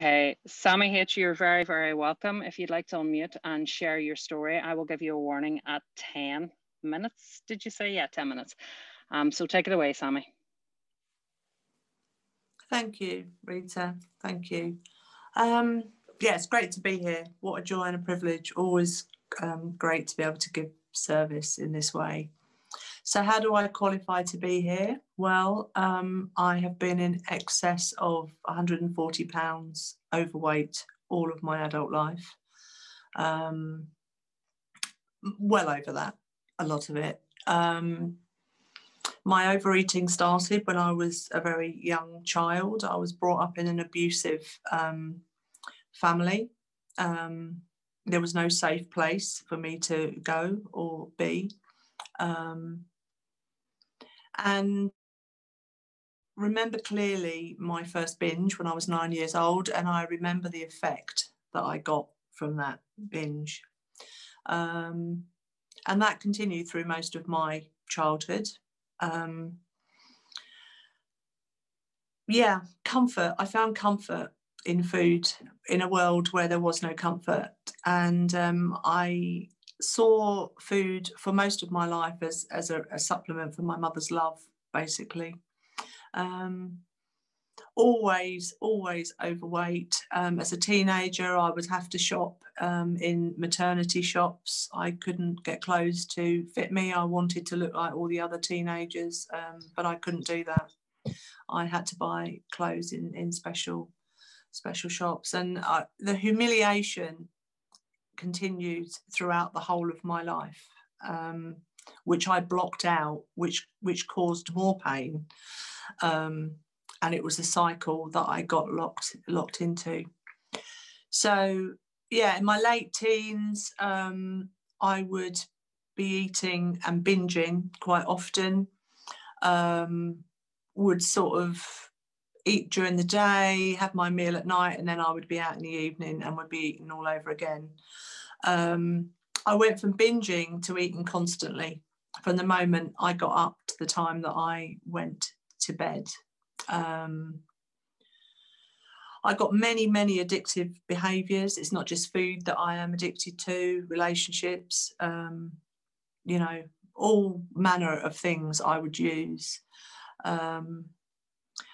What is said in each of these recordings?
Okay, Sammy H, you're very, very welcome. If you'd like to unmute and share your story, I will give you a warning at 10 minutes. Did you say? Yeah, 10 minutes. Um, so take it away, Sammy. Thank you, Rita. Thank you. Um, yeah, it's great to be here. What a joy and a privilege. Always um, great to be able to give service in this way. So, how do I qualify to be here? Well, um, I have been in excess of 140 pounds overweight all of my adult life. Um, well over that, a lot of it. Um, my overeating started when I was a very young child. I was brought up in an abusive um, family. Um, there was no safe place for me to go or be. Um, and remember clearly my first binge when I was nine years old, and I remember the effect that I got from that binge. Um, and that continued through most of my childhood. Um, yeah, comfort. I found comfort in food in a world where there was no comfort. And um, I saw food for most of my life as, as a, a supplement for my mother's love, basically. Um, always, always overweight. Um, as a teenager, I would have to shop um, in maternity shops. I couldn't get clothes to fit me. I wanted to look like all the other teenagers, um, but I couldn't do that. I had to buy clothes in, in special special shops, and uh, the humiliation continued throughout the whole of my life, um, which I blocked out, which which caused more pain, um, and it was a cycle that I got locked locked into. So yeah, in my late teens, um, I would be eating and binging quite often. Um, would sort of eat during the day, have my meal at night, and then I would be out in the evening and would be eating all over again. Um, I went from binging to eating constantly from the moment I got up to the time that I went to bed. Um, I got many, many addictive behaviours. It's not just food that I am addicted to, relationships, um, you know, all manner of things I would use. Um,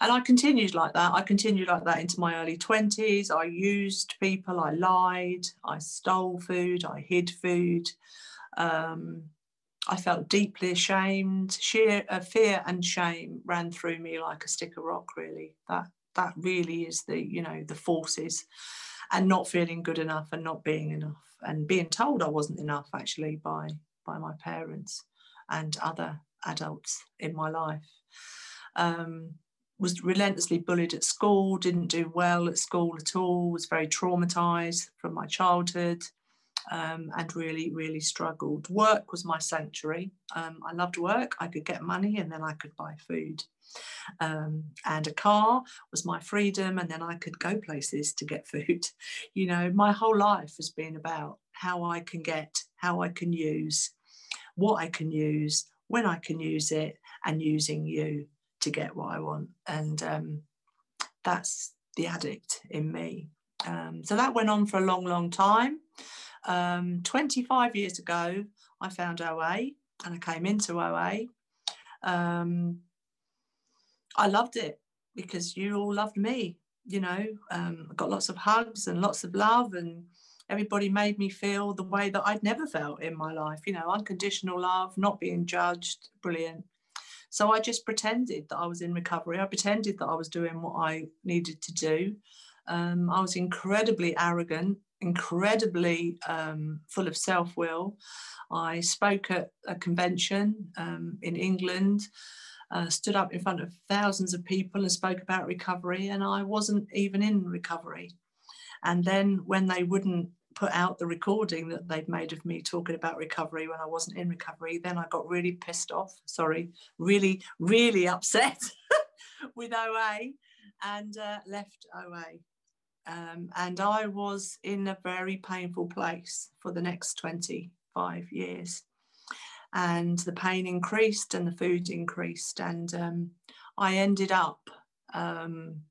and I continued like that. I continued like that into my early 20s. I used people, I lied, I stole food, I hid food. Um, I felt deeply ashamed. Sheer uh, fear and shame ran through me like a stick of rock. Really, that that really is the you know the forces, and not feeling good enough and not being enough and being told I wasn't enough actually by by my parents and other adults in my life. Um, was relentlessly bullied at school, didn't do well at school at all, was very traumatized from my childhood. Um, and really, really struggled. Work was my sanctuary. Um, I loved work. I could get money and then I could buy food. Um, and a car was my freedom, and then I could go places to get food. You know, my whole life has been about how I can get, how I can use, what I can use, when I can use it, and using you to get what I want. And um, that's the addict in me. Um, so that went on for a long, long time. Um, 25 years ago, I found OA and I came into OA. Um, I loved it because you all loved me. You know, um, I got lots of hugs and lots of love, and everybody made me feel the way that I'd never felt in my life. You know, unconditional love, not being judged, brilliant. So I just pretended that I was in recovery. I pretended that I was doing what I needed to do. Um, I was incredibly arrogant, incredibly um, full of self will. I spoke at a convention um, in England, uh, stood up in front of thousands of people and spoke about recovery, and I wasn't even in recovery. And then when they wouldn't put out the recording that they'd made of me talking about recovery when I wasn't in recovery, then I got really pissed off, sorry, really, really upset with OA and uh, left OA. Um, and I was in a very painful place for the next 25 years. And the pain increased and the food increased. And um, I ended up um,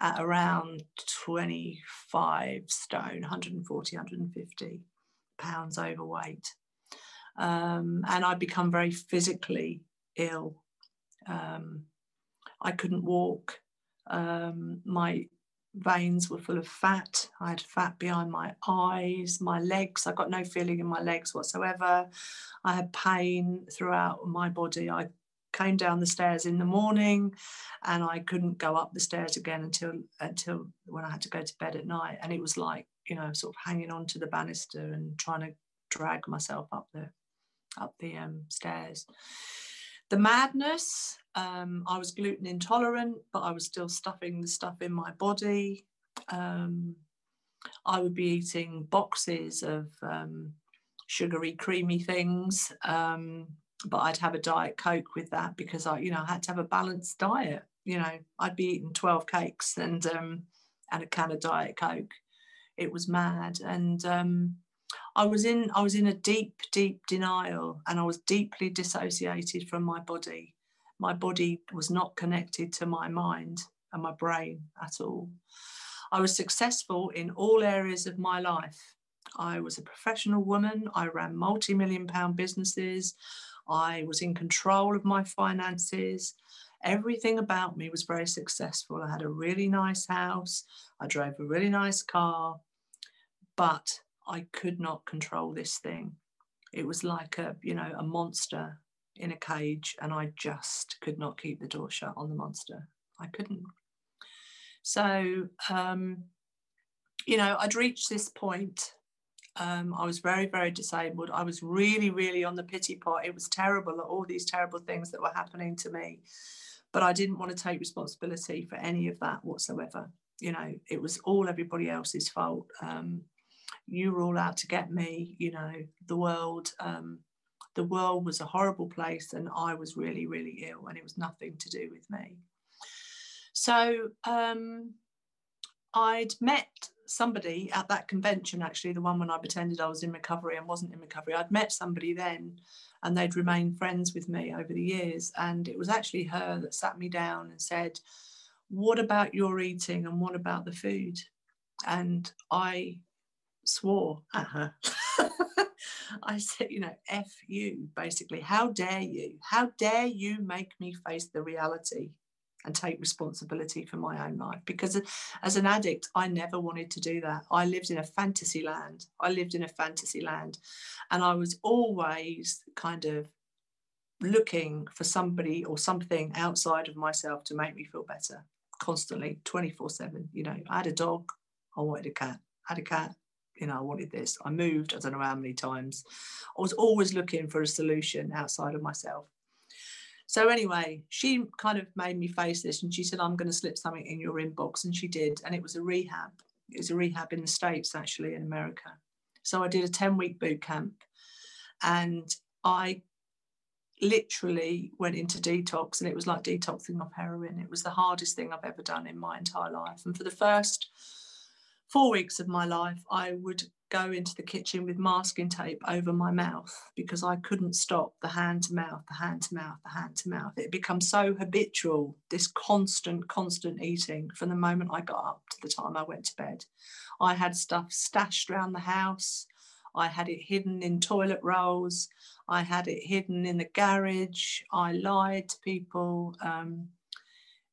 at around 25 stone, 140, 150 pounds overweight. Um, and I'd become very physically ill. Um, I couldn't walk. Um, my veins were full of fat. I had fat behind my eyes, my legs. I got no feeling in my legs whatsoever. I had pain throughout my body. I came down the stairs in the morning and I couldn't go up the stairs again until until when I had to go to bed at night. And it was like, you know, sort of hanging on to the banister and trying to drag myself up the up the um, stairs. The madness, um, I was gluten intolerant, but I was still stuffing the stuff in my body. Um, I would be eating boxes of um, sugary, creamy things, um, but I'd have a diet coke with that because I, you know, I had to have a balanced diet. You know, I'd be eating twelve cakes and um, and a can of diet coke. It was mad, and um, I was in I was in a deep, deep denial, and I was deeply dissociated from my body. My body was not connected to my mind and my brain at all. I was successful in all areas of my life. I was a professional woman. I ran multi million pound businesses. I was in control of my finances. Everything about me was very successful. I had a really nice house. I drove a really nice car. But I could not control this thing. It was like a, you know, a monster in a cage, and I just could not keep the door shut on the monster. I couldn't. So, um, you know, I'd reached this point. Um, I was very, very disabled. I was really, really on the pity pot. It was terrible, all these terrible things that were happening to me. But I didn't want to take responsibility for any of that whatsoever. You know, it was all everybody else's fault. Um, you were all out to get me you know the world um, the world was a horrible place and i was really really ill and it was nothing to do with me so um, i'd met somebody at that convention actually the one when i pretended i was in recovery and wasn't in recovery i'd met somebody then and they'd remained friends with me over the years and it was actually her that sat me down and said what about your eating and what about the food and i swore at uh-huh. her. I said, you know, F you, basically. How dare you? How dare you make me face the reality and take responsibility for my own life? Because as an addict, I never wanted to do that. I lived in a fantasy land. I lived in a fantasy land. And I was always kind of looking for somebody or something outside of myself to make me feel better constantly 24 7 you know i had a dog i wanted a cat I had a cat you know, I wanted this. I moved, I don't know how many times. I was always looking for a solution outside of myself. So anyway, she kind of made me face this and she said, I'm going to slip something in your inbox. And she did. And it was a rehab. It was a rehab in the States, actually, in America. So I did a 10 week boot camp and I literally went into detox and it was like detoxing off heroin. It was the hardest thing I've ever done in my entire life. And for the first four weeks of my life, I would go into the kitchen with masking tape over my mouth because I couldn't stop the hand to mouth, the hand to mouth, the hand to mouth. It became so habitual, this constant, constant eating from the moment I got up to the time I went to bed. I had stuff stashed around the house. I had it hidden in toilet rolls. I had it hidden in the garage. I lied to people. Um,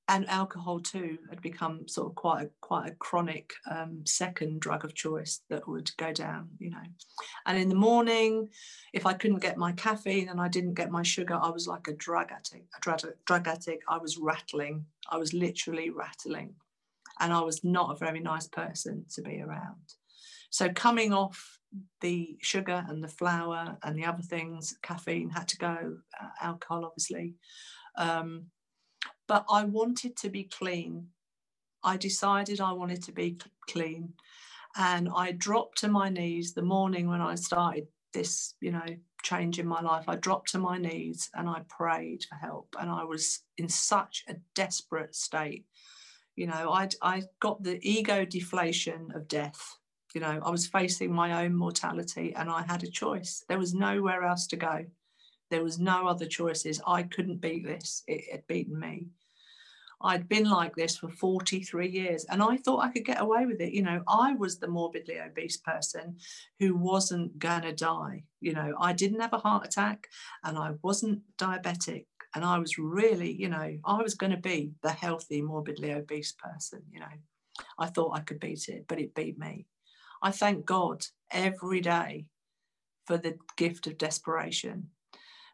and alcohol too had become sort of quite a quite a chronic um, second drug of choice that would go down you know. And in the morning if i couldn't get my caffeine and i didn't get my sugar i was like a drug addict a drug, drug addict. I was rattling. I was literally rattling. And i was not a very nice person to be around. So coming off the sugar and the flour and the other things caffeine had to go uh, alcohol obviously um, but I wanted to be clean. I decided I wanted to be clean. And I dropped to my knees the morning when I started this, you know, change in my life. I dropped to my knees and I prayed for help. And I was in such a desperate state. You know, I I got the ego deflation of death. You know, I was facing my own mortality and I had a choice. There was nowhere else to go. There was no other choices. I couldn't beat this. It had beaten me. I'd been like this for 43 years and I thought I could get away with it. You know, I was the morbidly obese person who wasn't going to die. You know, I didn't have a heart attack and I wasn't diabetic. And I was really, you know, I was going to be the healthy, morbidly obese person. You know, I thought I could beat it, but it beat me. I thank God every day for the gift of desperation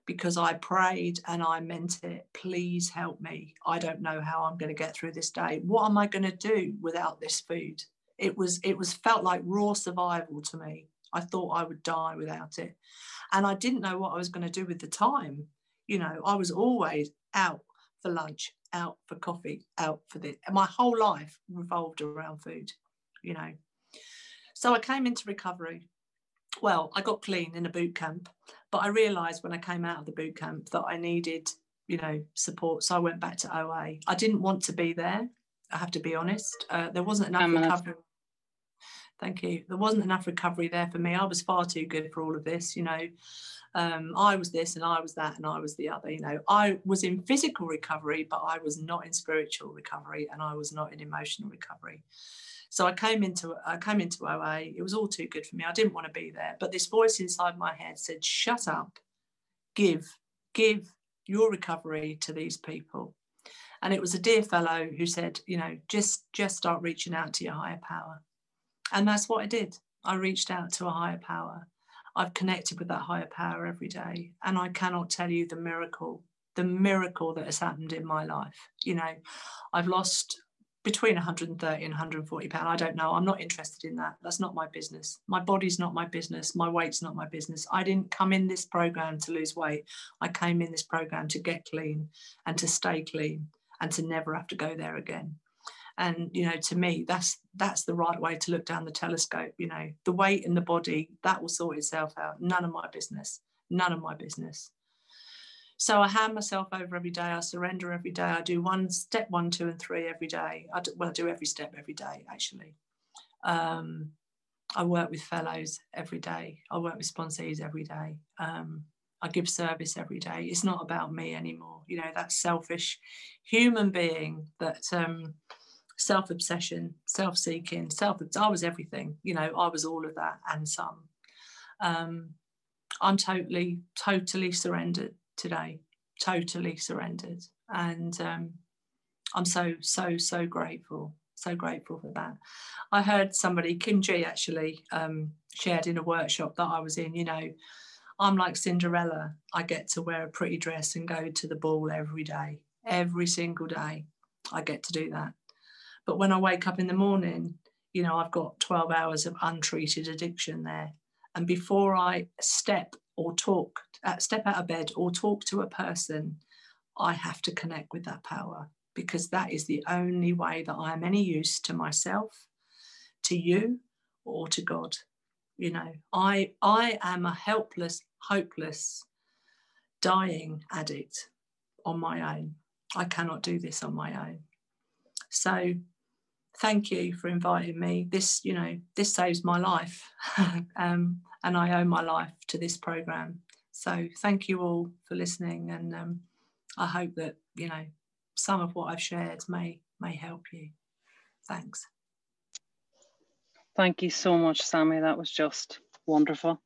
because I prayed and I meant it. Please help me. I don't know how I'm going to get through this day. What am I going to do without this food? It was it was felt like raw survival to me. I thought I would die without it. And I didn't know what I was going to do with the time. You know, I was always out for lunch, out for coffee, out for this. My whole life revolved around food, you know. So I came into recovery well, I got clean in a boot camp, but I realised when I came out of the boot camp that I needed, you know, support. So I went back to OA. I didn't want to be there. I have to be honest. Uh, there wasn't enough recovery. Thank you. There wasn't enough recovery there for me. I was far too good for all of this. You know, um, I was this and I was that and I was the other. You know, I was in physical recovery, but I was not in spiritual recovery and I was not in emotional recovery. So I came into I came into OA. It was all too good for me. I didn't want to be there. But this voice inside my head said, "Shut up, give, give your recovery to these people." And it was a dear fellow who said, "You know, just just start reaching out to your higher power." And that's what I did. I reached out to a higher power. I've connected with that higher power every day, and I cannot tell you the miracle the miracle that has happened in my life. You know, I've lost between 130 and 140 pound. I don't know. I'm not interested in that. That's not my business. My body's not my business. My weight's not my business. I didn't come in this program to lose weight. I came in this program to get clean and to stay clean and to never have to go there again and you know to me that's that's the right way to look down the telescope you know the weight in the body that will sort itself out none of my business none of my business so I hand myself over every day. I surrender every day. I do one step one, two, and three every day. I do, well, I do every step every day actually. Um, I work with fellows every day. I work with sponsees every day. Um, I give service every day. It's not about me anymore. You know, that selfish human being that um, self obsession, self seeking, self. I was everything. You know, I was all of that and some. Um, I'm totally, totally surrendered today, totally surrendered. And um, I'm so, so, so grateful, so grateful for that. I heard somebody, Kim G, actually um, shared in a workshop that I was in, you know, I'm like Cinderella. I get to wear a pretty dress and go to the ball every day, every single day. I get to do that. But when I wake up in the morning, you know, I've got 12 hours of untreated addiction there. And before I step or talk, uh, step out of bed or talk to a person, I have to connect with that power because that is the only way that I am any use to myself, to you, or to God. You know, I I am a helpless, hopeless, dying addict on my own. I cannot do this on my own. So thank you for inviting me. This, you know, this saves my life. um, and I owe my life to this program. So thank you all for listening, and um, I hope that you know some of what I've shared may may help you. Thanks. Thank you so much, Sammy. That was just wonderful.